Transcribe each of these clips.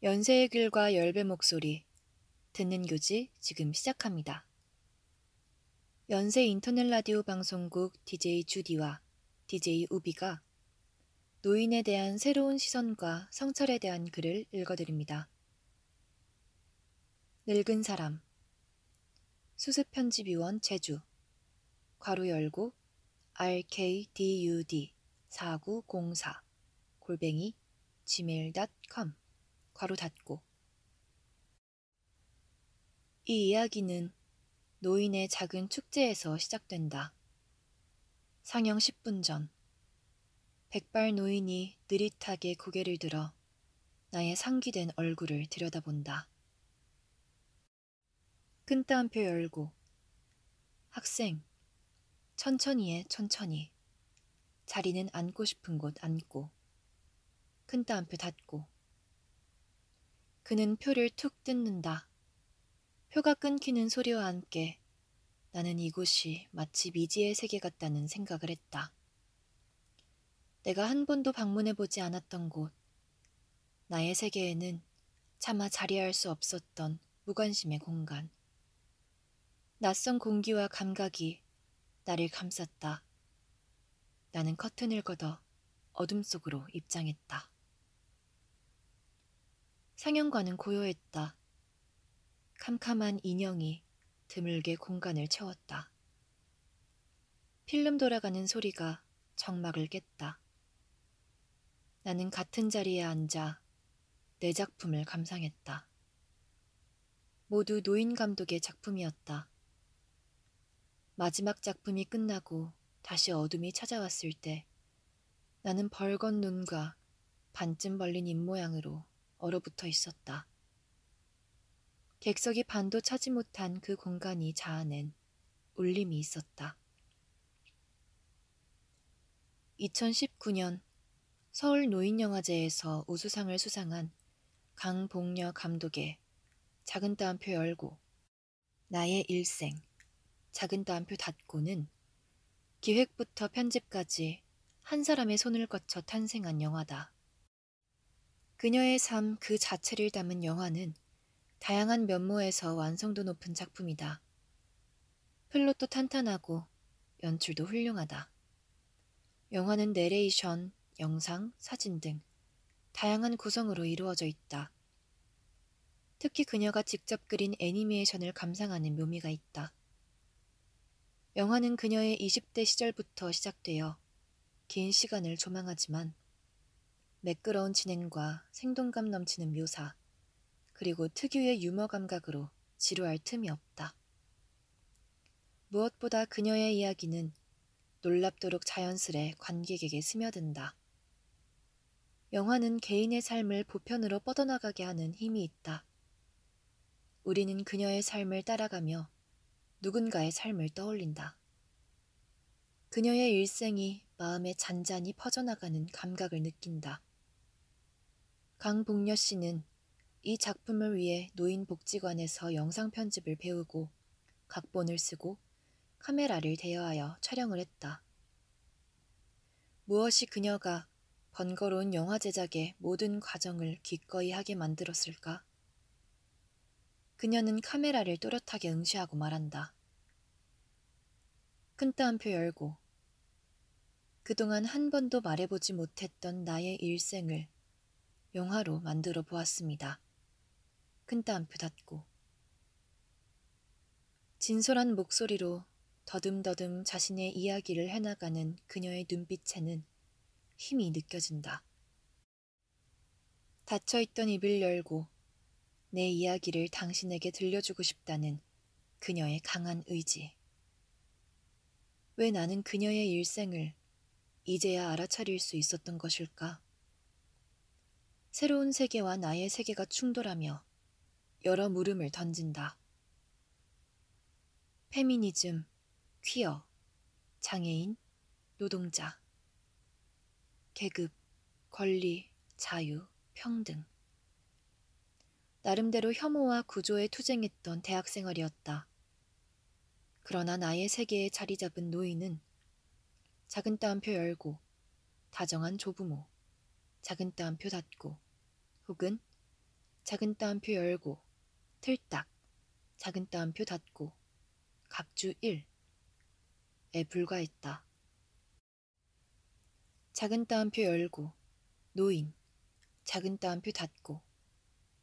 연세의 글과 열배 목소리 듣는 교지 지금 시작합니다. 연세 인터넷 라디오 방송국 DJ 주디와 DJ 우비가 노인에 대한 새로운 시선과 성찰에 대한 글을 읽어드립니다. 늙은 사람 수습 편집위원 제주 괄호 열고 rkdud 4904 골뱅이 gmail.com 괄호 닫고. 이 이야기는 노인의 작은 축제에서 시작된다. 상영 10분 전. 백발 노인이 느릿하게 고개를 들어 나의 상기된 얼굴을 들여다본다. 큰 따옴표 열고 학생 천천히 해 천천히. 자리는 앉고 싶은 곳 앉고. 큰 따옴표 닫고 그는 표를 툭 뜯는다. 표가 끊기는 소리와 함께 나는 이곳이 마치 미지의 세계 같다는 생각을 했다. 내가 한 번도 방문해 보지 않았던 곳, 나의 세계에는 차마 자리할 수 없었던 무관심의 공간. 낯선 공기와 감각이 나를 감쌌다. 나는 커튼을 걷어 어둠 속으로 입장했다. 상영관은 고요했다. 캄캄한 인형이 드물게 공간을 채웠다. 필름 돌아가는 소리가 정막을 깼다. 나는 같은 자리에 앉아 내 작품을 감상했다. 모두 노인 감독의 작품이었다. 마지막 작품이 끝나고 다시 어둠이 찾아왔을 때 나는 벌건 눈과 반쯤 벌린 입 모양으로 얼어붙어 있었다. 객석이 반도 차지 못한 그 공간이 자아낸 울림이 있었다. 2019년 서울 노인영화제에서 우수상을 수상한 강봉녀 감독의 작은 따옴표 열고 나의 일생 작은 따옴표 닫고는 기획부터 편집까지 한 사람의 손을 거쳐 탄생한 영화다. 그녀의 삶 그 자체를 담은 영화는 다양한 면모에서 완성도 높은 작품이다. 플롯도 탄탄하고 연출도 훌륭하다. 영화는 내레이션, 영상, 사진 등 다양한 구성으로 이루어져 있다. 특히 그녀가 직접 그린 애니메이션을 감상하는 묘미가 있다. 영화는 그녀의 20대 시절부터 시작되어 긴 시간을 조망하지만 매끄러운 진행과 생동감 넘치는 묘사, 그리고 특유의 유머 감각으로 지루할 틈이 없다. 무엇보다 그녀의 이야기는 놀랍도록 자연스레 관객에게 스며든다. 영화는 개인의 삶을 보편으로 뻗어나가게 하는 힘이 있다. 우리는 그녀의 삶을 따라가며 누군가의 삶을 떠올린다. 그녀의 일생이 마음에 잔잔히 퍼져나가는 감각을 느낀다. 강복녀 씨는 이 작품을 위해 노인복지관에서 영상 편집을 배우고 각본을 쓰고 카메라를 대여하여 촬영을 했다. 무엇이 그녀가 번거로운 영화 제작의 모든 과정을 기꺼이 하게 만들었을까? 그녀는 카메라를 또렷하게 응시하고 말한다. 큰 따옴표 열고 그동안 한 번도 말해보지 못했던 나의 일생을 영화로 만들어 보았습니다. 큰 따옴표 닫고 진솔한 목소리로 더듬더듬 자신의 이야기를 해나가는 그녀의 눈빛에는 힘이 느껴진다. 닫혀있던 입을 열고 내 이야기를 당신에게 들려주고 싶다는 그녀의 강한 의지. 왜 나는 그녀의 일생을 이제야 알아차릴 수 있었던 것일까? 새로운 세계와 나의 세계가 충돌하며 여러 물음을 던진다. 페미니즘, 퀴어, 장애인, 노동자, 계급, 권리, 자유, 평등. 나름대로 혐오와 구조에 투쟁했던 대학 생활이었다. 그러나 나의 세계에 자리 잡은 노인은 작은 따옴표 열고 다정한 조부모, 작은 따옴표 닫고 혹은 작은 따옴표 열고 틀딱 작은 따옴표 닫고 각주 1에 불과했다. 작은 따옴표 열고 노인 작은 따옴표 닫고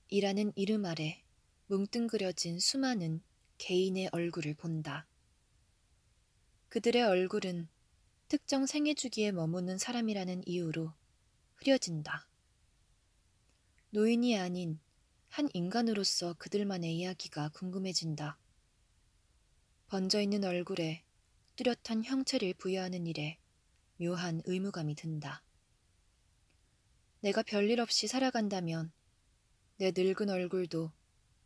이라는 이름 아래 뭉뚱그려진 수많은 개인의 얼굴을 본다. 그들의 얼굴은 특정 생애 주기에 머무는 사람이라는 이유로 흐려진다. 노인이 아닌 한 인간으로서 그들만의 이야기가 궁금해진다. 번져 있는 얼굴에 뚜렷한 형체를 부여하는 일에 묘한 의무감이 든다. 내가 별일 없이 살아간다면 내 늙은 얼굴도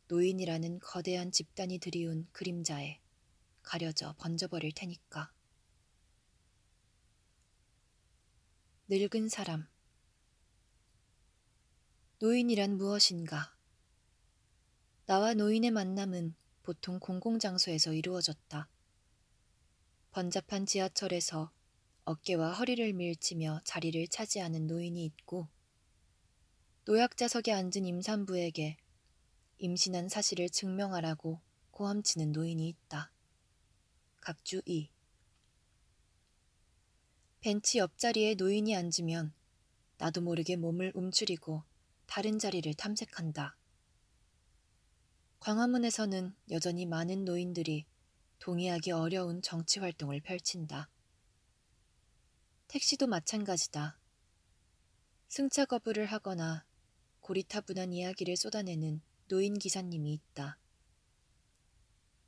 노인이라는 거대한 집단이 들이운 그림자에 가려져 번져버릴 테니까. 늙은 사람. 노인이란 무엇인가? 나와 노인의 만남은 보통 공공장소에서 이루어졌다. 번잡한 지하철에서 어깨와 허리를 밀치며 자리를 차지하는 노인이 있고, 노약자석에 앉은 임산부에게 임신한 사실을 증명하라고 고함치는 노인이 있다. 각주 2 벤치 옆자리에 노인이 앉으면 나도 모르게 몸을 움츠리고 다른 자리를 탐색한다. 광화문에서는 여전히 많은 노인들이 동의하기 어려운 정치 활동을 펼친다. 택시도 마찬가지다. 승차 거부를 하거나 고리타분한 이야기를 쏟아내는 노인 기사님이 있다.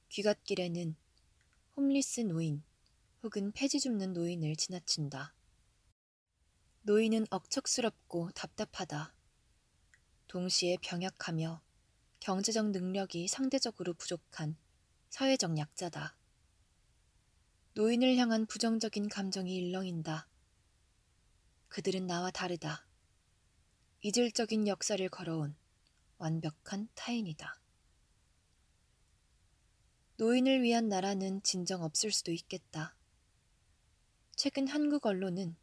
귀갓길에는 홈리스 노인 혹은 폐지 줍는 노인을 지나친다. 노인은 억척스럽고 답답하다. 동시에 병약하며 경제적 능력이 상대적으로 부족한 사회적 약자다. 노인을 향한 부정적인 감정이 일렁인다. 그들은 나와 다르다. 이질적인 역사를 걸어온 완벽한 타인이다. 노인을 위한 나라는 진정 없을 수도 있겠다. 최근 한국 언론은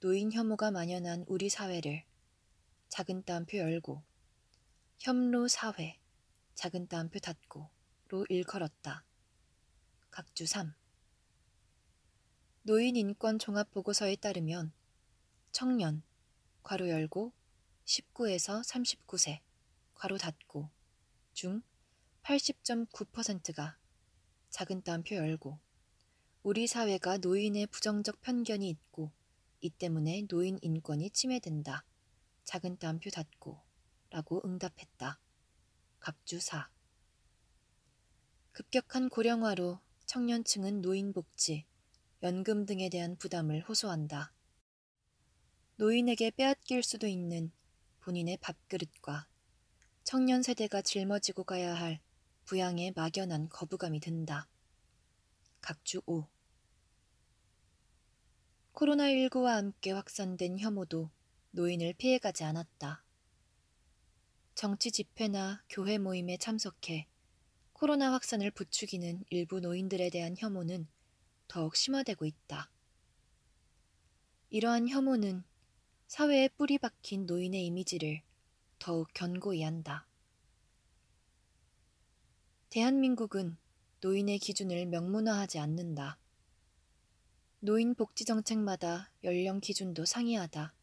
노인 혐오가 만연한 우리 사회를 작은 따옴표 열고 혐로 사회, 작은 따옴표 닫고로 일컬었다. 각주 3 노인 인권 종합 보고서에 따르면 청년, 괄호 열고 19에서 39세, 괄호 닫고 중 80.9%가 작은 따옴표 열고 우리 사회가 노인의 부정적 편견이 있고 이 때문에 노인 인권이 침해된다. 작은 따옴표 닫고 라고 응답했다. 각주사 급격한 고령화로 청년층은 노인 복지, 연금 등에 대한 부담을 호소한다. 노인에게 빼앗길 수도 있는 본인의 밥그릇과 청년 세대가 짊어지고 가야 할 부양에 막연한 거부감이 든다. 각주 5 코로나19와 함께 확산된 혐오도 노인을 피해가지 않았다. 정치 집회나 교회 모임에 참석해 코로나 확산을 부추기는 일부 노인들에 대한 혐오는 더욱 심화되고 있다. 이러한 혐오는 사회에 뿌리 박힌 노인의 이미지를 더욱 견고히 한다. 대한민국은 노인의 기준을 명문화하지 않는다. 노인 복지 정책마다 연령 기준도 상이하다.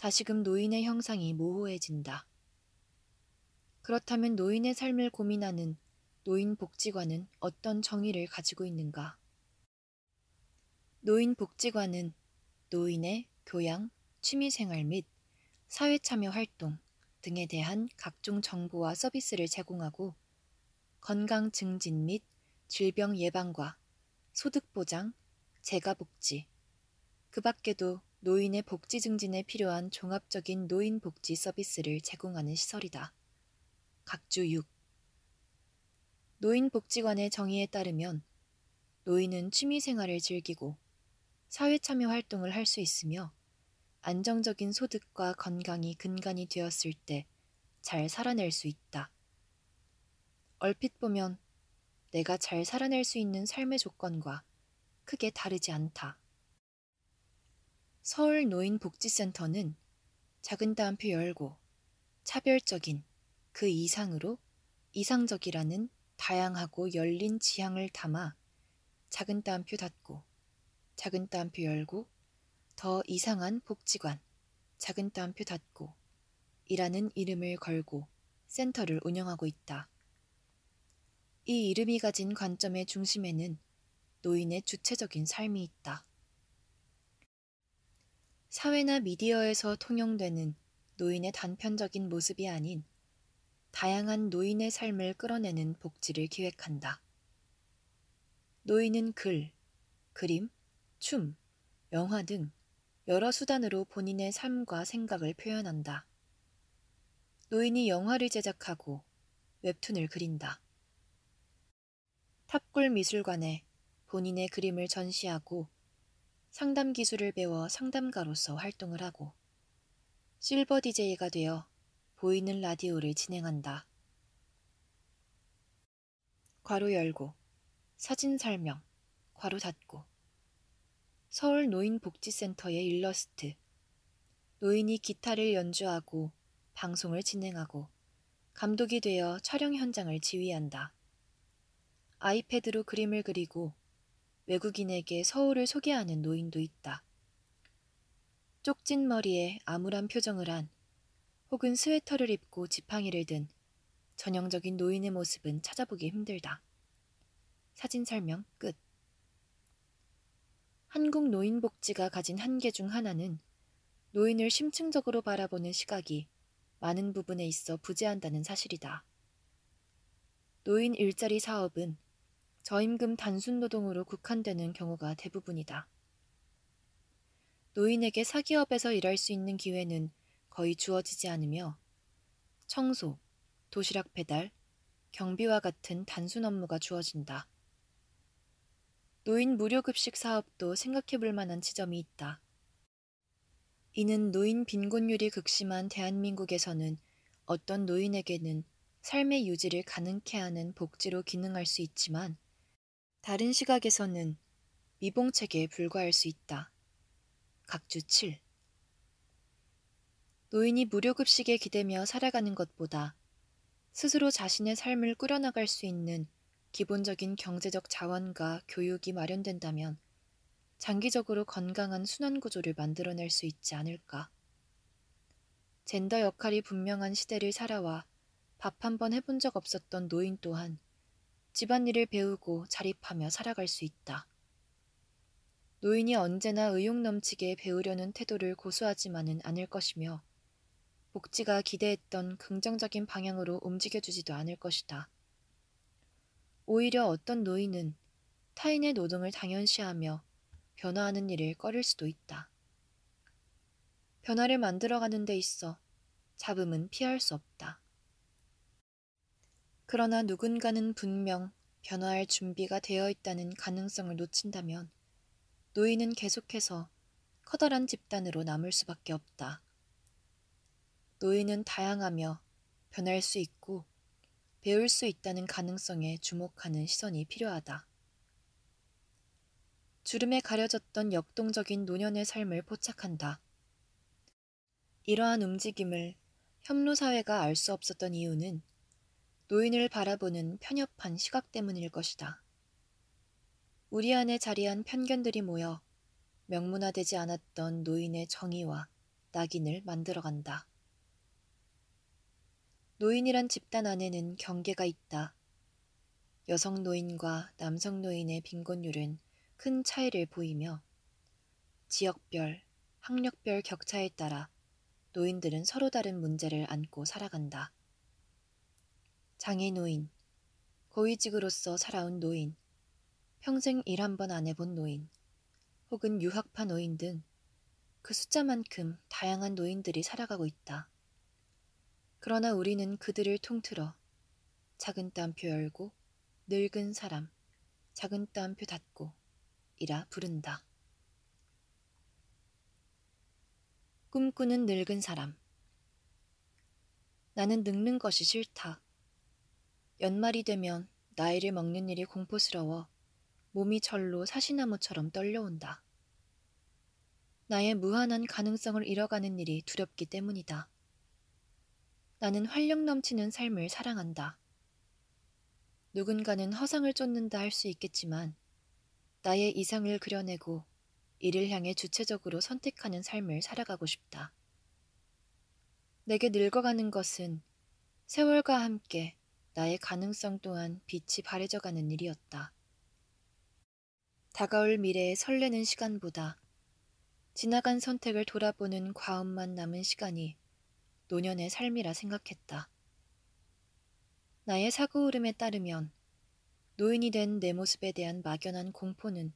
다시금 노인의 형상이 모호해진다. 그렇다면 노인의 삶을 고민하는 노인 복지관은 어떤 정의를 가지고 있는가? 노인 복지관은 노인의 교양, 취미생활 및 사회참여 활동 등에 대한 각종 정보와 서비스를 제공하고 건강 증진 및 질병 예방과 소득 보장, 재가복지, 그 밖에도 노인의 복지 증진에 필요한 종합적인 노인 복지 서비스를 제공하는 시설이다. 각주 6 노인복지관의 정의에 따르면 노인은 취미생활을 즐기고 사회참여 활동을 할 수 있으며 안정적인 소득과 건강이 근간이 되었을 때 잘 살아낼 수 있다. 얼핏 보면 내가 잘 살아낼 수 있는 삶의 조건과 크게 다르지 않다. 서울 노인복지센터는 작은 따옴표 열고 차별적인 그 이상으로 이상적이라는 다양하고 열린 지향을 담아 작은 따옴표 닫고 작은 따옴표 열고 더 이상한 복지관 작은 따옴표 닫고 이라는 이름을 걸고 센터를 운영하고 있다. 이 이름이 가진 관점의 중심에는 노인의 주체적인 삶이 있다. 사회나 미디어에서 통용되는 노인의 단편적인 모습이 아닌 다양한 노인의 삶을 끌어내는 복지를 기획한다. 노인은 글, 그림, 춤, 영화 등 여러 수단으로 본인의 삶과 생각을 표현한다. 노인이 영화를 제작하고 웹툰을 그린다. 탑골 미술관에 본인의 그림을 전시하고 상담 기술을 배워 상담가로서 활동을 하고 실버 DJ가 되어 보이는 라디오를 진행한다. 괄호 열고 사진 설명 괄호 닫고 서울 노인복지센터의 일러스트 노인이 기타를 연주하고 방송을 진행하고 감독이 되어 촬영 현장을 지휘한다. 아이패드로 그림을 그리고 외국인에게 서울을 소개하는 노인도 있다. 쪽진 머리에 암울한 표정을 한 혹은 스웨터를 입고 지팡이를 든 전형적인 노인의 모습은 찾아보기 힘들다. 사진 설명 끝. 한국 노인복지가 가진 한계 중 하나는 노인을 심층적으로 바라보는 시각이 많은 부분에 있어 부재한다는 사실이다. 노인 일자리 사업은 저임금 단순 노동으로 국한되는 경우가 대부분이다. 노인에게 사기업에서 일할 수 있는 기회는 거의 주어지지 않으며 청소, 도시락 배달, 경비와 같은 단순 업무가 주어진다. 노인 무료급식 사업도 생각해 볼 만한 지점이 있다. 이는 노인 빈곤율이 극심한 대한민국에서는 어떤 노인에게는 삶의 유지를 가능케 하는 복지로 기능할 수 있지만 다른 시각에서는 미봉책에 불과할 수 있다. 각주 7 노인이 무료급식에 기대며 살아가는 것보다 스스로 자신의 삶을 꾸려나갈 수 있는 기본적인 경제적 자원과 교육이 마련된다면 장기적으로 건강한 순환 구조를 만들어낼 수 있지 않을까. 젠더 역할이 분명한 시대를 살아와 밥 한 번 해본 적 없었던 노인 또한 집안일을 배우고 자립하며 살아갈 수 있다. 노인이 언제나 의욕 넘치게 배우려는 태도를 고수하지만은 않을 것이며 복지가 기대했던 긍정적인 방향으로 움직여주지도 않을 것이다. 오히려 어떤 노인은 타인의 노동을 당연시하며 변화하는 일을 꺼릴 수도 있다. 변화를 만들어가는 데 있어 잡음은 피할 수 없다. 그러나 누군가는 분명 변화할 준비가 되어 있다는 가능성을 놓친다면 노인은 계속해서 커다란 집단으로 남을 수밖에 없다. 노인은 다양하며 변할 수 있고 배울 수 있다는 가능성에 주목하는 시선이 필요하다. 주름에 가려졌던 역동적인 노년의 삶을 포착한다. 이러한 움직임을 협로사회가 알 수 없었던 이유는 노인을 바라보는 편협한 시각 때문일 것이다. 우리 안에 자리한 편견들이 모여 명문화되지 않았던 노인의 정의와 낙인을 만들어간다. 노인이란 집단 안에는 경계가 있다. 여성 노인과 남성 노인의 빈곤율은 큰 차이를 보이며 지역별, 학력별 격차에 따라 노인들은 서로 다른 문제를 안고 살아간다. 장애 노인, 고위직으로서 살아온 노인, 평생 일 한 번 안 해본 노인, 혹은 유학파 노인 등 그 숫자만큼 다양한 노인들이 살아가고 있다. 그러나 우리는 그들을 통틀어 작은 따옴표 열고 늙은 사람, 작은 따옴표 닫고 이라 부른다. 꿈꾸는 늙은 사람. 나는 늙는 것이 싫다. 연말이 되면 나이를 먹는 일이 공포스러워 몸이 절로 사시나무처럼 떨려온다. 나의 무한한 가능성을 잃어가는 일이 두렵기 때문이다. 나는 활력 넘치는 삶을 사랑한다. 누군가는 허상을 쫓는다 할 수 있겠지만 나의 이상을 그려내고 이를 향해 주체적으로 선택하는 삶을 살아가고 싶다. 내게 늙어가는 것은 세월과 함께 나의 가능성 또한 빛이 바래져가는 일이었다. 다가올 미래에 설레는 시간보다 지나간 선택을 돌아보는 과음만 남은 시간이 노년의 삶이라 생각했다. 나의 사고 흐름에 따르면 노인이 된 내 모습에 대한 막연한 공포는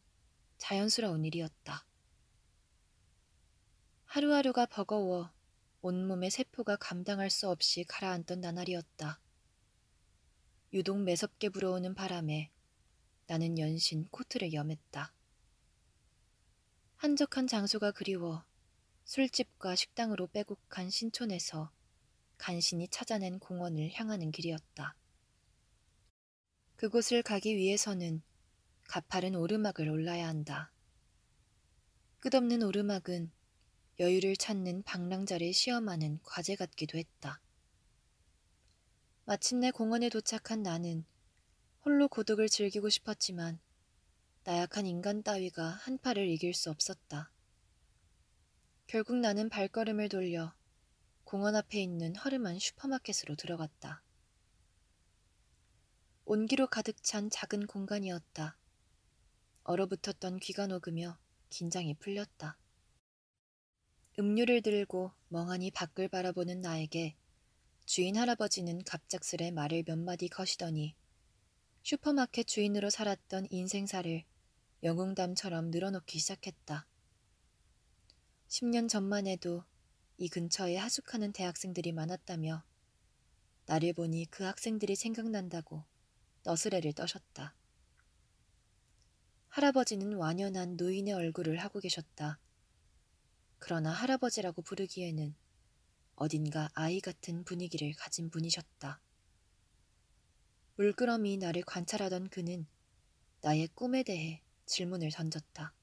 자연스러운 일이었다. 하루하루가 버거워 온몸의 세포가 감당할 수 없이 가라앉던 나날이었다. 유독 매섭게 불어오는 바람에 나는 연신 코트를 염했다. 한적한 장소가 그리워 술집과 식당으로 빼곡한 신촌에서 간신히 찾아낸 공원을 향하는 길이었다. 그곳을 가기 위해서는 가파른 오르막을 올라야 한다. 끝없는 오르막은 여유를 찾는 방랑자를 시험하는 과제 같기도 했다. 마침내 공원에 도착한 나는 홀로 고독을 즐기고 싶었지만 나약한 인간 따위가 한파를 이길 수 없었다. 결국 나는 발걸음을 돌려 공원 앞에 있는 허름한 슈퍼마켓으로 들어갔다. 온기로 가득 찬 작은 공간이었다. 얼어붙었던 귀가 녹으며 긴장이 풀렸다. 음료를 들고 멍하니 밖을 바라보는 나에게 주인 할아버지는 갑작스레 말을 몇 마디 거시더니 슈퍼마켓 주인으로 살았던 인생사를 영웅담처럼 늘어놓기 시작했다. 10년 전만 해도 이 근처에 하숙하는 대학생들이 많았다며 나를 보니 그 학생들이 생각난다고 너스레를 떠셨다. 할아버지는 완연한 노인의 얼굴을 하고 계셨다. 그러나 할아버지라고 부르기에는 어딘가 아이 같은 분위기를 가진 분이셨다. 물끄러미 나를 관찰하던 그는 나의 꿈에 대해 질문을 던졌다.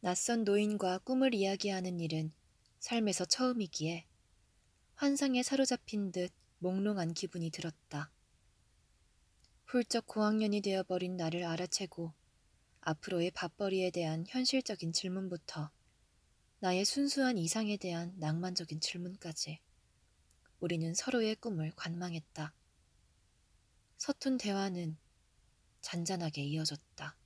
낯선 노인과 꿈을 이야기하는 일은 삶에서 처음이기에 환상에 사로잡힌 듯 몽롱한 기분이 들었다. 훌쩍 고학년이 되어버린 나를 알아채고 앞으로의 밥벌이에 대한 현실적인 질문부터 나의 순수한 이상에 대한 낭만적인 질문까지 우리는 서로의 꿈을 관망했다. 서툰 대화는 잔잔하게 이어졌다.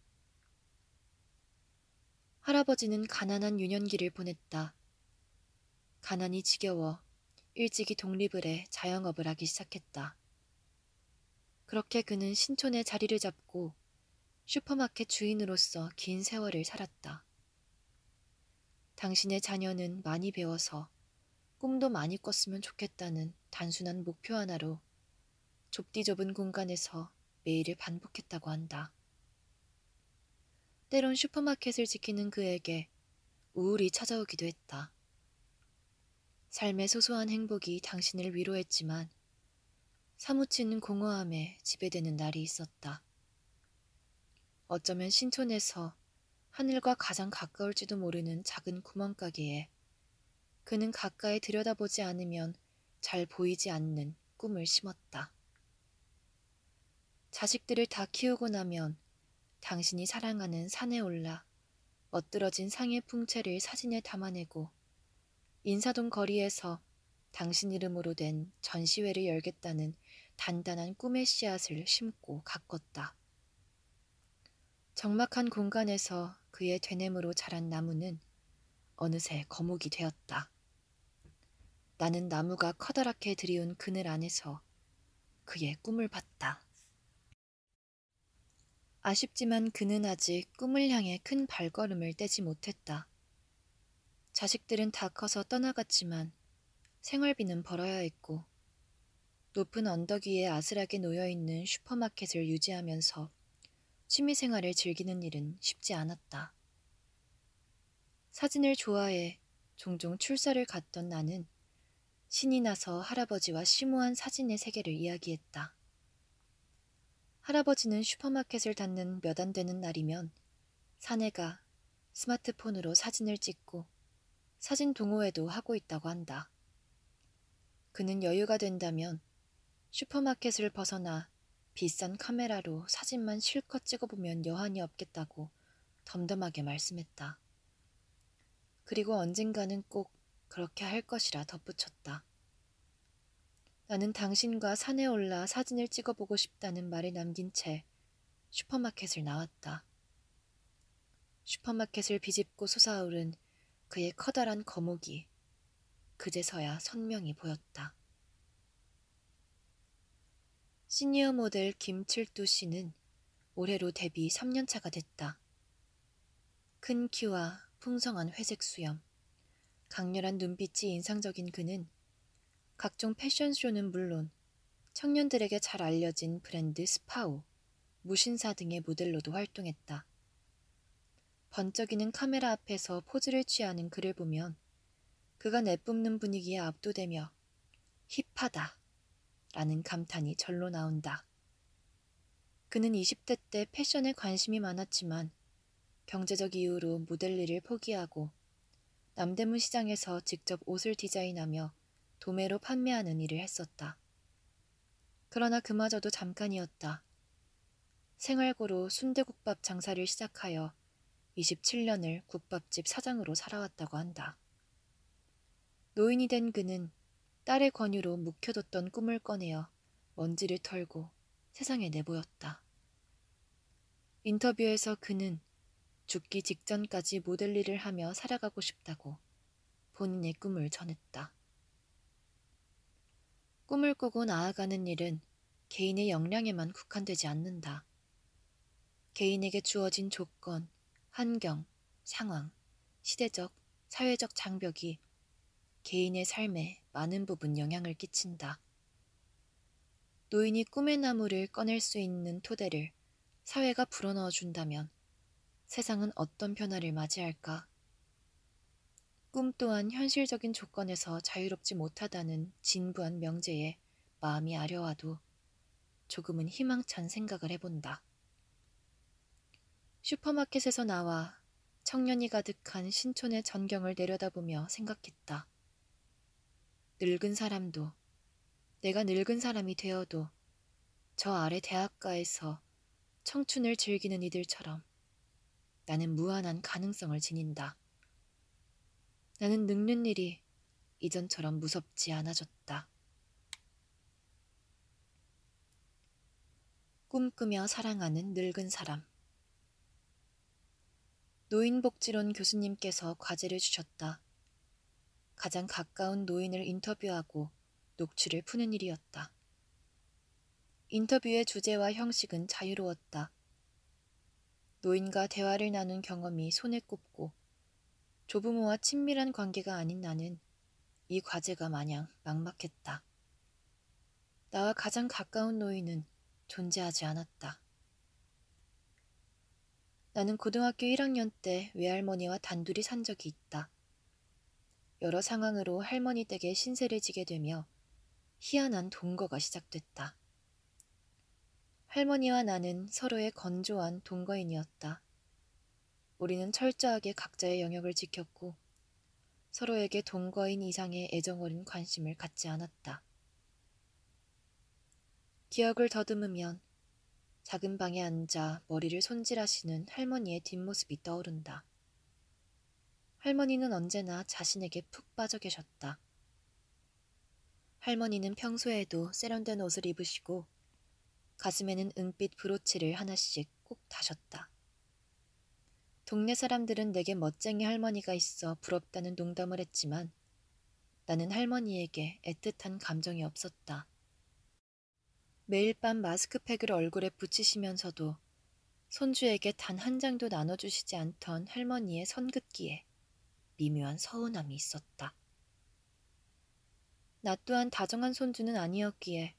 할아버지는 가난한 유년기를 보냈다. 가난이 지겨워 일찍이 독립을 해 자영업을 하기 시작했다. 그렇게 그는 신촌에 자리를 잡고 슈퍼마켓 주인으로서 긴 세월을 살았다. 당신의 자녀는 많이 배워서 꿈도 많이 꿨으면 좋겠다는 단순한 목표 하나로 좁디 좁은 공간에서 매일을 반복했다고 한다. 때론 슈퍼마켓을 지키는 그에게 우울이 찾아오기도 했다. 삶의 소소한 행복이 당신을 위로했지만 사무치는 공허함에 지배되는 날이 있었다. 어쩌면 신촌에서 하늘과 가장 가까울지도 모르는 작은 구멍가게에 그는 가까이 들여다보지 않으면 잘 보이지 않는 꿈을 심었다. 자식들을 다 키우고 나면 당신이 사랑하는 산에 올라 멋들어진 상의 풍채를 사진에 담아내고 인사동 거리에서 당신 이름으로 된 전시회를 열겠다는 단단한 꿈의 씨앗을 심고 가꿨다. 적막한 공간에서 그의 되뇌으로 자란 나무는 어느새 거목이 되었다. 나는 나무가 커다랗게 들이운 그늘 안에서 그의 꿈을 봤다. 아쉽지만 그는 아직 꿈을 향해 큰 발걸음을 떼지 못했다. 자식들은 다 커서 떠나갔지만 생활비는 벌어야 했고 높은 언덕 위에 아슬하게 놓여있는 슈퍼마켓을 유지하면서 취미생활을 즐기는 일은 쉽지 않았다. 사진을 좋아해 종종 출사를 갔던 나는 신이 나서 할아버지와 심오한 사진의 세계를 이야기했다. 할아버지는 슈퍼마켓을 닫는 몇 안 되는 날이면 사내가 스마트폰으로 사진을 찍고 사진 동호회도 하고 있다고 한다. 그는 여유가 된다면 슈퍼마켓을 벗어나 비싼 카메라로 사진만 실컷 찍어보면 여한이 없겠다고 덤덤하게 말씀했다. 그리고 언젠가는 꼭 그렇게 할 것이라 덧붙였다. 나는 당신과 산에 올라 사진을 찍어보고 싶다는 말을 남긴 채 슈퍼마켓을 나왔다. 슈퍼마켓을 비집고 솟아오른 그의 커다란 거목이 그제서야 선명히 보였다. 시니어 모델 김칠두 씨는 올해로 데뷔 3년차가 됐다. 큰 키와 풍성한 회색 수염, 강렬한 눈빛이 인상적인 그는 각종 패션쇼는 물론 청년들에게 잘 알려진 브랜드 스파오, 무신사 등의 모델로도 활동했다. 번쩍이는 카메라 앞에서 포즈를 취하는 그를 보면 그가 내뿜는 분위기에 압도되며 힙하다 라는 감탄이 절로 나온다. 그는 20대 때 패션에 관심이 많았지만 경제적 이유로 모델 일을 포기하고 남대문 시장에서 직접 옷을 디자인하며 도매로 판매하는 일을 했었다. 그러나 그마저도 잠깐이었다. 생활고로 순대국밥 장사를 시작하여 27년을 국밥집 사장으로 살아왔다고 한다. 노인이 된 그는 딸의 권유로 묵혀뒀던 꿈을 꺼내어 먼지를 털고 세상에 내보였다. 인터뷰에서 그는 죽기 직전까지 모델 일을 하며 살아가고 싶다고 본인의 꿈을 전했다. 꿈을 꾸고 나아가는 일은 개인의 역량에만 국한되지 않는다. 개인에게 주어진 조건, 환경, 상황, 시대적, 사회적 장벽이 개인의 삶에 많은 부분 영향을 끼친다. 노인이 꿈의 나무를 꺼낼 수 있는 토대를 사회가 불어넣어 준다면 세상은 어떤 변화를 맞이할까? 꿈 또한 현실적인 조건에서 자유롭지 못하다는 진부한 명제에 마음이 아려와도 조금은 희망찬 생각을 해본다. 슈퍼마켓에서 나와 청년이 가득한 신촌의 전경을 내려다보며 생각했다. 늙은 사람도 내가 늙은 사람이 되어도 저 아래 대학가에서 청춘을 즐기는 이들처럼 나는 무한한 가능성을 지닌다. 나는 늙는 일이 이전처럼 무섭지 않아졌다. 꿈꾸며 사랑하는 늙은 사람. 노인복지론 교수님께서 과제를 주셨다. 가장 가까운 노인을 인터뷰하고 녹취를 푸는 일이었다. 인터뷰의 주제와 형식은 자유로웠다. 노인과 대화를 나눈 경험이 손에 꼽고 조부모와 친밀한 관계가 아닌 나는 이 과제가 마냥 막막했다. 나와 가장 가까운 노인은 존재하지 않았다. 나는 고등학교 1학년 때 외할머니와 단둘이 산 적이 있다. 여러 상황으로 할머니 댁에 신세를 지게 되며 희한한 동거가 시작됐다. 할머니와 나는 서로의 건조한 동거인이었다. 우리는 철저하게 각자의 영역을 지켰고 서로에게 동거인 이상의 애정어린 관심을 갖지 않았다. 기억을 더듬으면 작은 방에 앉아 머리를 손질하시는 할머니의 뒷모습이 떠오른다. 할머니는 언제나 자신에게 푹 빠져 계셨다. 할머니는 평소에도 세련된 옷을 입으시고 가슴에는 은빛 브로치를 하나씩 꼭 다셨다. 동네 사람들은 내게 멋쟁이 할머니가 있어 부럽다는 농담을 했지만 나는 할머니에게 애틋한 감정이 없었다. 매일 밤 마스크팩을 얼굴에 붙이시면서도 손주에게 단 한 장도 나눠주시지 않던 할머니의 선긋기에 미묘한 서운함이 있었다. 나 또한 다정한 손주는 아니었기에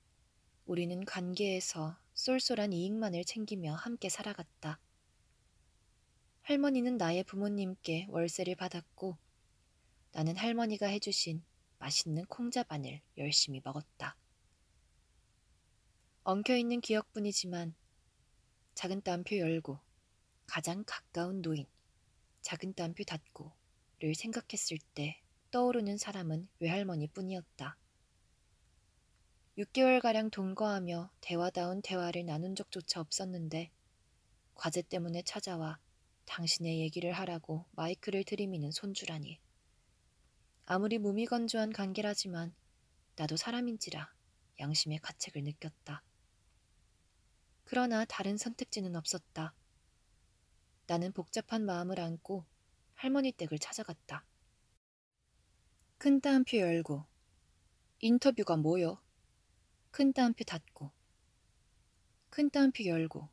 우리는 관계에서 쏠쏠한 이익만을 챙기며 함께 살아갔다. 할머니는 나의 부모님께 월세를 받았고 나는 할머니가 해주신 맛있는 콩자반을 열심히 먹었다. 엉켜있는 기억뿐이지만 작은 따옴표 열고 가장 가까운 노인 작은 따옴표 닫고 를 생각했을 때 떠오르는 사람은 외할머니 뿐이었다. 6개월가량 동거하며 대화다운 대화를 나눈 적조차 없었는데 과제 때문에 찾아와 당신의 얘기를 하라고 마이크를 들이미는 손주라니. 아무리 무미건조한 관계라지만 나도 사람인지라 양심의 가책을 느꼈다. 그러나 다른 선택지는 없었다. 나는 복잡한 마음을 안고 할머니 댁을 찾아갔다. 큰 따옴표 열고 인터뷰가 뭐요? 큰 따옴표 닫고 큰 따옴표 열고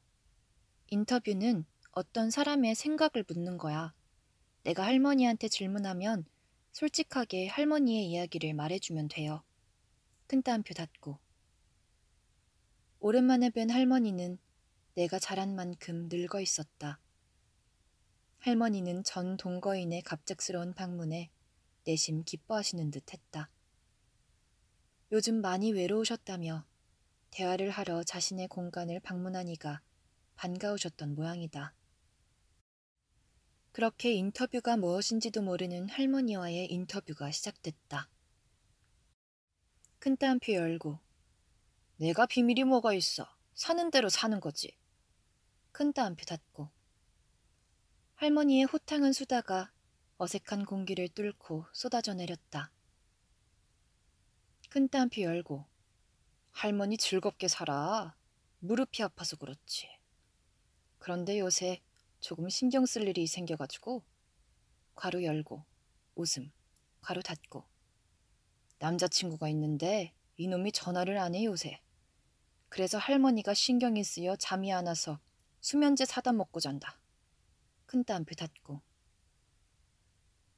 인터뷰는 어떤 사람의 생각을 묻는 거야. 내가 할머니한테 질문하면 솔직하게 할머니의 이야기를 말해주면 돼요. 큰 따옴표 닫고 오랜만에 뵌 할머니는 내가 자란 만큼 늙어 있었다. 할머니는 전 동거인의 갑작스러운 방문에 내심 기뻐하시는 듯 했다. 요즘 많이 외로우셨다며 대화를 하러 자신의 공간을 방문하니가 반가우셨던 모양이다. 그렇게 인터뷰가 무엇인지도 모르는 할머니와의 인터뷰가 시작됐다. 큰 따옴표 열고 내가 비밀이 뭐가 있어. 사는 대로 사는 거지. 큰 따옴표 닫고 할머니의 호탕한 수다가 어색한 공기를 뚫고 쏟아져 내렸다. 큰 따옴표 열고 할머니 즐겁게 살아. 무릎이 아파서 그렇지. 그런데 요새 조금 신경 쓸 일이 생겨가지고 괄호 열고 웃음 괄호 닫고 남자친구가 있는데 이놈이 전화를 안 해 요새. 그래서 할머니가 신경이 쓰여 잠이 안 와서 수면제 사다 먹고 잔다. 큰 따옴표 닫고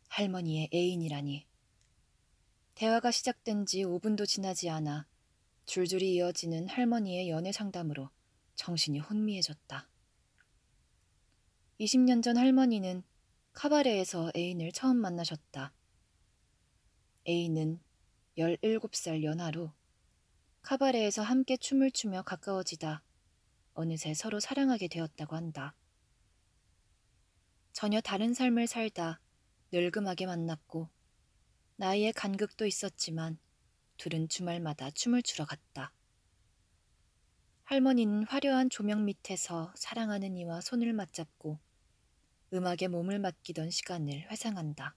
할머니의 애인이라니. 대화가 시작된 지 5분도 지나지 않아 줄줄이 이어지는 할머니의 연애 상담으로 정신이 혼미해졌다. 20년 전 할머니는 카바레에서 애인을 처음 만나셨다. 애인은 17살 연하로 카바레에서 함께 춤을 추며 가까워지다 어느새 서로 사랑하게 되었다고 한다. 전혀 다른 삶을 살다 늙음하게 만났고 나이의 간극도 있었지만 둘은 주말마다 춤을 추러 갔다. 할머니는 화려한 조명 밑에서 사랑하는 이와 손을 맞잡고 음악에 몸을 맡기던 시간을 회상한다.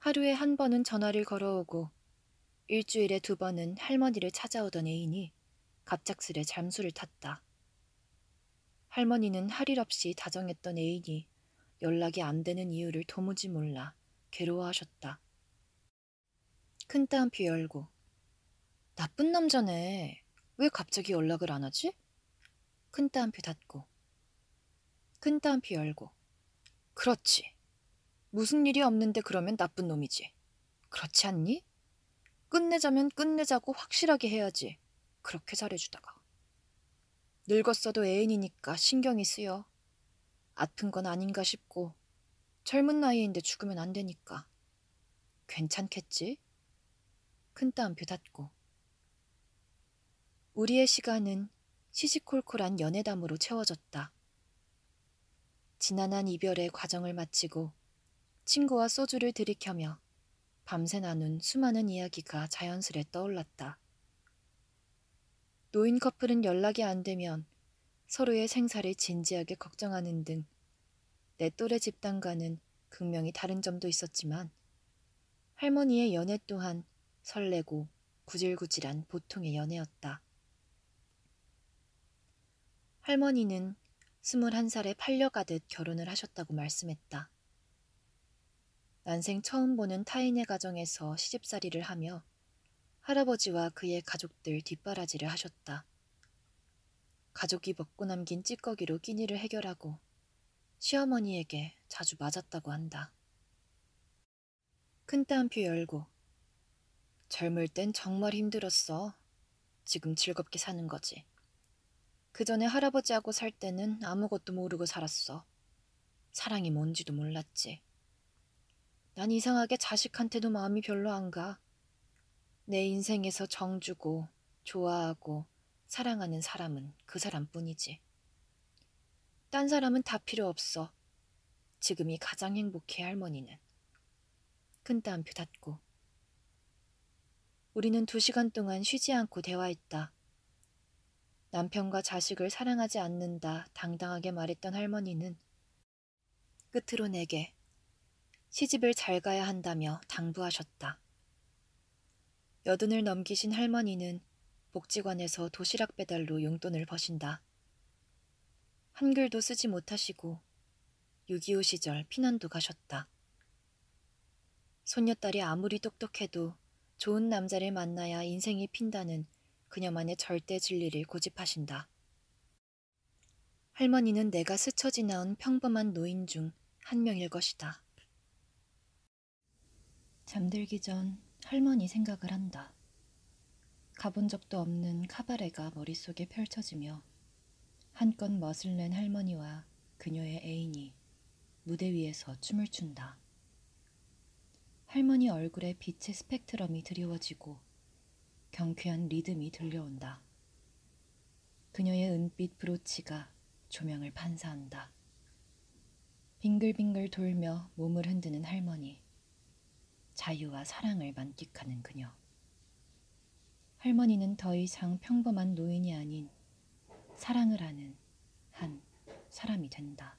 하루에 한 번은 전화를 걸어오고 일주일에 두 번은 할머니를 찾아오던 애인이 갑작스레 잠수를 탔다. 할머니는 할 일 없이 다정했던 애인이 연락이 안 되는 이유를 도무지 몰라 괴로워하셨다. 큰 따옴표 열고 나쁜 남자네. 왜 갑자기 연락을 안 하지? 큰 따옴표 닫고 큰 따옴표 열고. 그렇지. 무슨 일이 없는데 그러면 나쁜 놈이지. 그렇지 않니? 끝내자면 끝내자고 확실하게 해야지. 그렇게 잘해주다가. 늙었어도 애인이니까 신경이 쓰여. 아픈 건 아닌가 싶고 젊은 나이인데 죽으면 안 되니까. 괜찮겠지? 큰 따옴표 닫고. 우리의 시간은 시시콜콜한 연애담으로 채워졌다. 지난한 이별의 과정을 마치고 친구와 소주를 들이켜며 밤새 나눈 수많은 이야기가 자연스레 떠올랐다. 노인 커플은 연락이 안 되면 서로의 생사를 진지하게 걱정하는 등 내 또래 집단과는 극명히 다른 점도 있었지만 할머니의 연애 또한 설레고 구질구질한 보통의 연애였다. 할머니는 스물한 살에 팔려가듯 결혼을 하셨다고 말씀했다. 난생 처음 보는 타인의 가정에서 시집살이를 하며 할아버지와 그의 가족들 뒷바라지를 하셨다. 가족이 먹고 남긴 찌꺼기로 끼니를 해결하고 시어머니에게 자주 맞았다고 한다. 큰 따옴표 열고 젊을 땐 정말 힘들었어. 지금 즐겁게 사는 거지. 그 전에 할아버지하고 살 때는 아무것도 모르고 살았어. 사랑이 뭔지도 몰랐지. 난 이상하게 자식한테도 마음이 별로 안 가. 내 인생에서 정주고, 좋아하고, 사랑하는 사람은 그 사람뿐이지. 딴 사람은 다 필요 없어. 지금이 가장 행복해 할머니는. 큰 따옴표 닫고. 우리는 두 시간 동안 쉬지 않고 대화했다. 남편과 자식을 사랑하지 않는다 당당하게 말했던 할머니는 끝으로 내게 시집을 잘 가야 한다며 당부하셨다. 여든을 넘기신 할머니는 복지관에서 도시락 배달로 용돈을 버신다. 한글도 쓰지 못하시고 6.25 시절 피난도 가셨다. 손녀딸이 아무리 똑똑해도 좋은 남자를 만나야 인생이 핀다는 그녀만의 절대 진리를 고집하신다. 할머니는 내가 스쳐 지나온 평범한 노인 중 한 명일 것이다. 잠들기 전 할머니 생각을 한다. 가본 적도 없는 카바레가 머릿속에 펼쳐지며 한껏 멋을 낸 할머니와 그녀의 애인이 무대 위에서 춤을 춘다. 할머니 얼굴에 빛의 스펙트럼이 드리워지고 경쾌한 리듬이 들려온다. 그녀의 은빛 브로치가 조명을 반사한다. 빙글빙글 돌며 몸을 흔드는 할머니. 자유와 사랑을 만끽하는 그녀. 할머니는 더 이상 평범한 노인이 아닌 사랑을 하는 한 사람이 된다.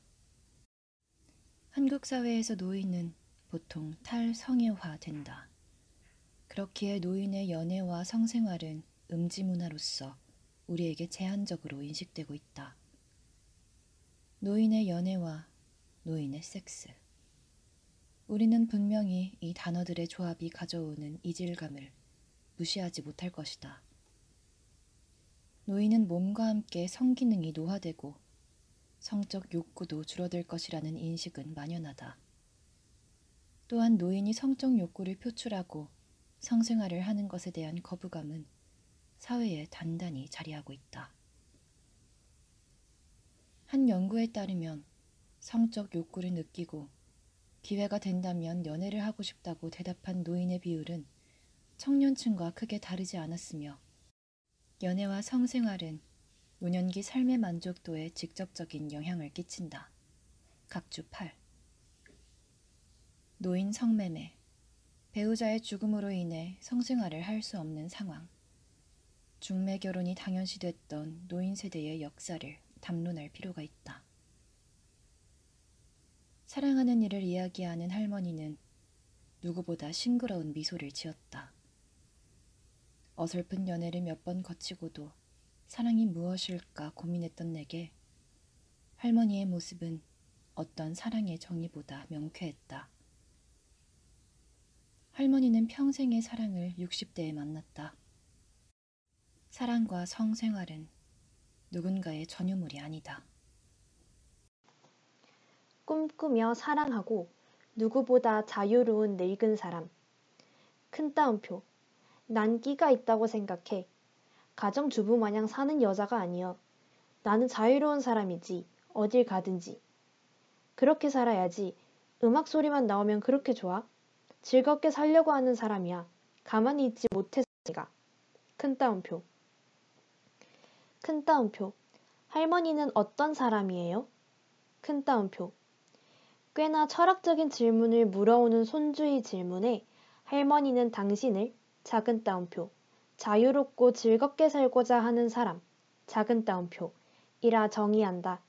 한국 사회에서 노인은 보통 탈성애화 된다. 그렇기에 노인의 연애와 성생활은 음지 문화로서 우리에게 제한적으로 인식되고 있다. 노인의 연애와 노인의 섹스. 우리는 분명히 이 단어들의 조합이 가져오는 이질감을 무시하지 못할 것이다. 노인은 몸과 함께 성기능이 노화되고 성적 욕구도 줄어들 것이라는 인식은 만연하다. 또한 노인이 성적 욕구를 표출하고 성생활을 하는 것에 대한 거부감은 사회에 단단히 자리하고 있다. 한 연구에 따르면 성적 욕구를 느끼고 기회가 된다면 연애를 하고 싶다고 대답한 노인의 비율은 청년층과 크게 다르지 않았으며 연애와 성생활은 노년기 삶의 만족도에 직접적인 영향을 끼친다. 각주 8 노인 성매매 배우자의 죽음으로 인해 성생활을 할 수 없는 상황 중매 결혼이 당연시됐던 노인 세대의 역사를 담론할 필요가 있다. 사랑하는 이를 이야기하는 할머니는 누구보다 싱그러운 미소를 지었다. 어설픈 연애를 몇 번 거치고도 사랑이 무엇일까 고민했던 내게 할머니의 모습은 어떤 사랑의 정의보다 명쾌했다. 할머니는 평생의 사랑을 60대에 만났다. 사랑과 성생활은 누군가의 전유물이 아니다. 꿈꾸며 사랑하고 누구보다 자유로운 늙은 사람. 큰 따옴표. 난 끼가 있다고 생각해. 가정주부 마냥 사는 여자가 아니여. 나는 자유로운 사람이지. 어딜 가든지. 그렇게 살아야지. 음악 소리만 나오면 그렇게 좋아? 즐겁게 살려고 하는 사람이야. 가만히 있지 못해서 제가. 큰 따옴표. 큰 따옴표. 할머니는 어떤 사람이에요? 큰 따옴표. 꽤나 철학적인 질문을 물어오는 손주의 질문에 할머니는 당신을 작은 따옴표 자유롭고 즐겁게 살고자 하는 사람, 작은 따옴표, 이라 정의한다.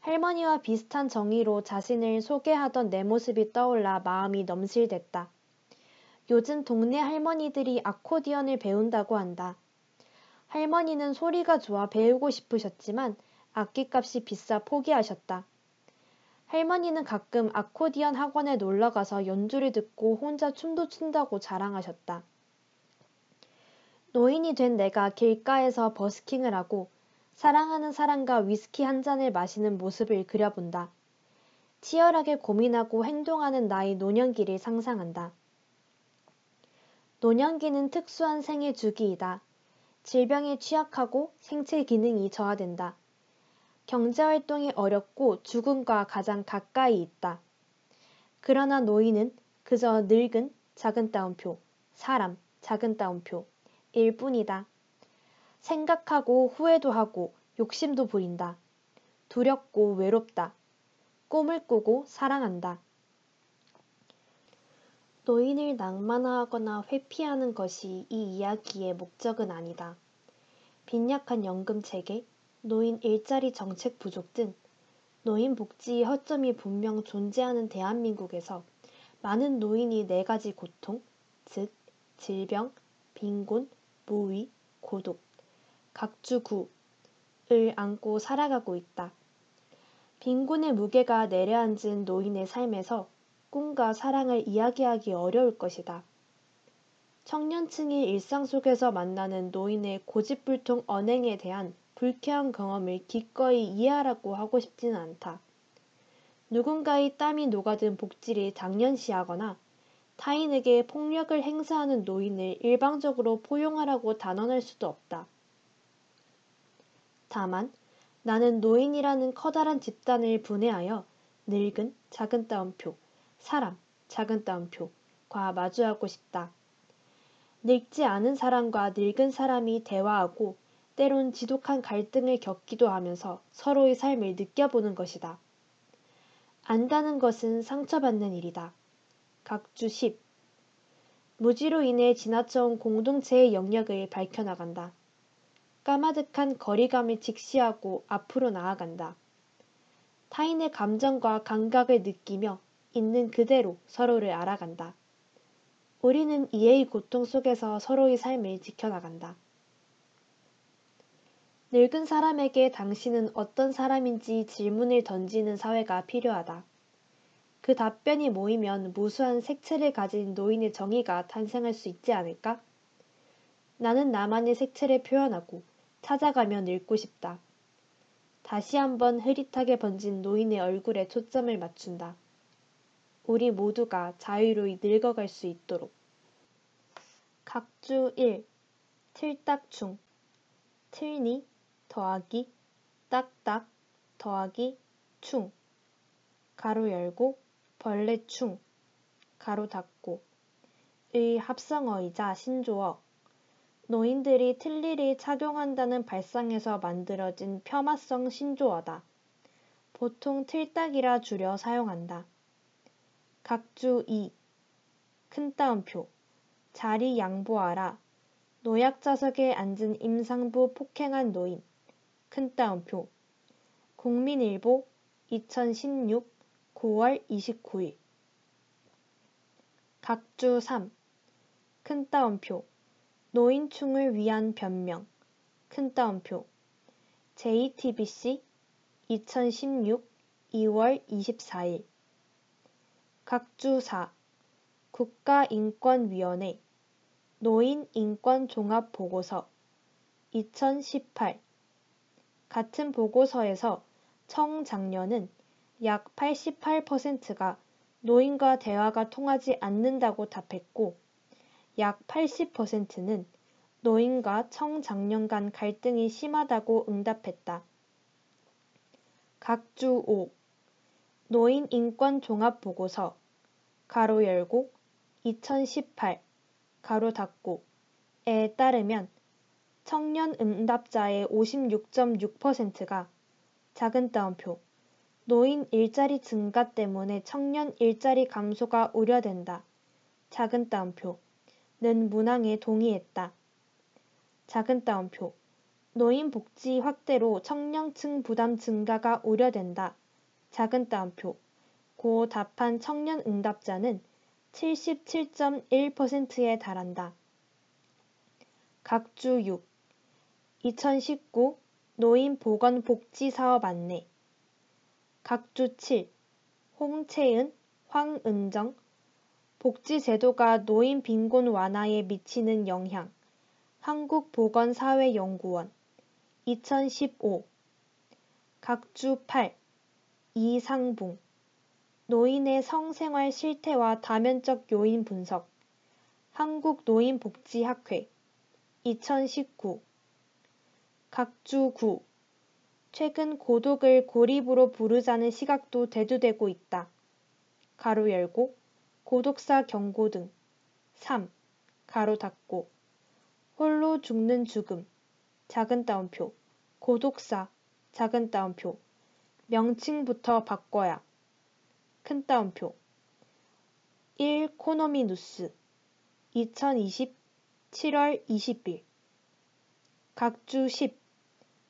할머니와 비슷한 정의로 자신을 소개하던 내 모습이 떠올라 마음이 넘실댔다. 요즘 동네 할머니들이 아코디언을 배운다고 한다. 할머니는 소리가 좋아 배우고 싶으셨지만 악기값이 비싸 포기하셨다. 할머니는 가끔 아코디언 학원에 놀러 가서 연주를 듣고 혼자 춤도 춘다고 자랑하셨다. 노인이 된 내가 길가에서 버스킹을 하고 사랑하는 사람과 위스키 한 잔을 마시는 모습을 그려본다. 치열하게 고민하고 행동하는 나의 노년기를 상상한다. 노년기는 특수한 생애 주기이다. 질병에 취약하고 생체 기능이 저하된다. 경제활동이 어렵고 죽음과 가장 가까이 있다. 그러나 노인은 그저 늙은 작은 따옴표, 사람, 작은 따옴표, 일 뿐이다. 생각하고 후회도 하고 욕심도 부린다. 두렵고 외롭다. 꿈을 꾸고 사랑한다. 노인을 낭만화하거나 회피하는 것이 이 이야기의 목적은 아니다. 빈약한 연금 체계, 노인 일자리 정책 부족 등 노인 복지의 허점이 분명 존재하는 대한민국에서 많은 노인이 네 가지 고통, 즉 질병, 빈곤, 무위, 고독, 각주구를 안고 살아가고 있다. 빈곤의 무게가 내려앉은 노인의 삶에서 꿈과 사랑을 이야기하기 어려울 것이다. 청년층이 일상 속에서 만나는 노인의 고집불통 언행에 대한 불쾌한 경험을 기꺼이 이해하라고 하고 싶지는 않다. 누군가의 땀이 녹아든 복지를 당연시하거나 타인에게 폭력을 행사하는 노인을 일방적으로 포용하라고 단언할 수도 없다. 다만 나는 노인이라는 커다란 집단을 분해하여 늙은 작은 따옴표, 사람, 작은 따옴표과 마주하고 싶다. 늙지 않은 사람과 늙은 사람이 대화하고 때론 지독한 갈등을 겪기도 하면서 서로의 삶을 느껴보는 것이다. 안다는 것은 상처받는 일이다. 각주 10. 무지로 인해 지나쳐온 공동체의 영역을 밝혀나간다. 까마득한 거리감을 직시하고 앞으로 나아간다. 타인의 감정과 감각을 느끼며 있는 그대로 서로를 알아간다. 우리는 이해의 고통 속에서 서로의 삶을 지켜나간다. 늙은 사람에게 당신은 어떤 사람인지 질문을 던지는 사회가 필요하다. 그 답변이 모이면 무수한 색채를 가진 노인의 정의가 탄생할 수 있지 않을까? 나는 나만의 색채를 표현하고 찾아가며 늙고 싶다. 다시 한번 흐릿하게 번진 노인의 얼굴에 초점을 맞춘다. 우리 모두가 자유로이 늙어갈 수 있도록. 각주 1. 틀딱충 틀니 더하기 딱딱 더하기 충 가로 열고 벌레충 가로 닫고 의 합성어이자 신조어 노인들이 틀니를 착용한다는 발상에서 만들어진 폄하성 신조어다. 보통 틀딱이라 줄여 사용한다. 각주 2. 큰 따옴표. 자리 양보하라. 노약자석에 앉은 임상부 폭행한 노인. 큰 따옴표. 국민일보 2016 9월 29일. 각주 3. 큰 따옴표. 노인충을 위한 변명 큰 따옴표 JTBC 2016 2월 24일 각주 사 국가인권위원회 노인인권종합보고서 2018 같은 보고서에서 청 장년은 약 88%가 노인과 대화가 통하지 않는다고 답했고 약 80%는 노인과 청 장년 간 갈등이 심하다고 응답했다. 각주 5. 노인 인권 종합 보고서 가로 열고 2018 가로 닫고 에 따르면 청년 응답자의 56.6%가 작은 따옴표 노인 일자리 증가 때문에 청년 일자리 감소가 우려된다. 작은 따옴표 는 문항에 동의했다. 작은 따옴표 노인 복지 확대로 청년층 부담 증가가 우려된다. 작은 따옴표 고 답한 청년 응답자는 77.1%에 달한다. 각주 6 2019 노인 보건 복지 사업 안내. 각주 7 홍채은, 황은정, 복지제도가 노인 빈곤 완화에 미치는 영향. 한국보건사회연구원. 2015 각주 8 이상붕 노인의 성생활 실태와 다면적 요인 분석. 한국노인복지학회. 2019 각주 9 최근 고독을 고립으로 부르자는 시각도 대두되고 있다. 가로 열고 고독사 경고 등. 3. 가로 닫고 홀로 죽는 죽음. 작은 따옴표. 고독사. 작은 따옴표. 명칭부터 바꿔야. 큰 따옴표. 1 코노미 누스. 2020 7월 20일 각주 10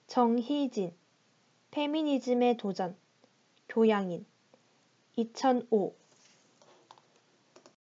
정희진. 페미니즘의 도전. 교양인. 2005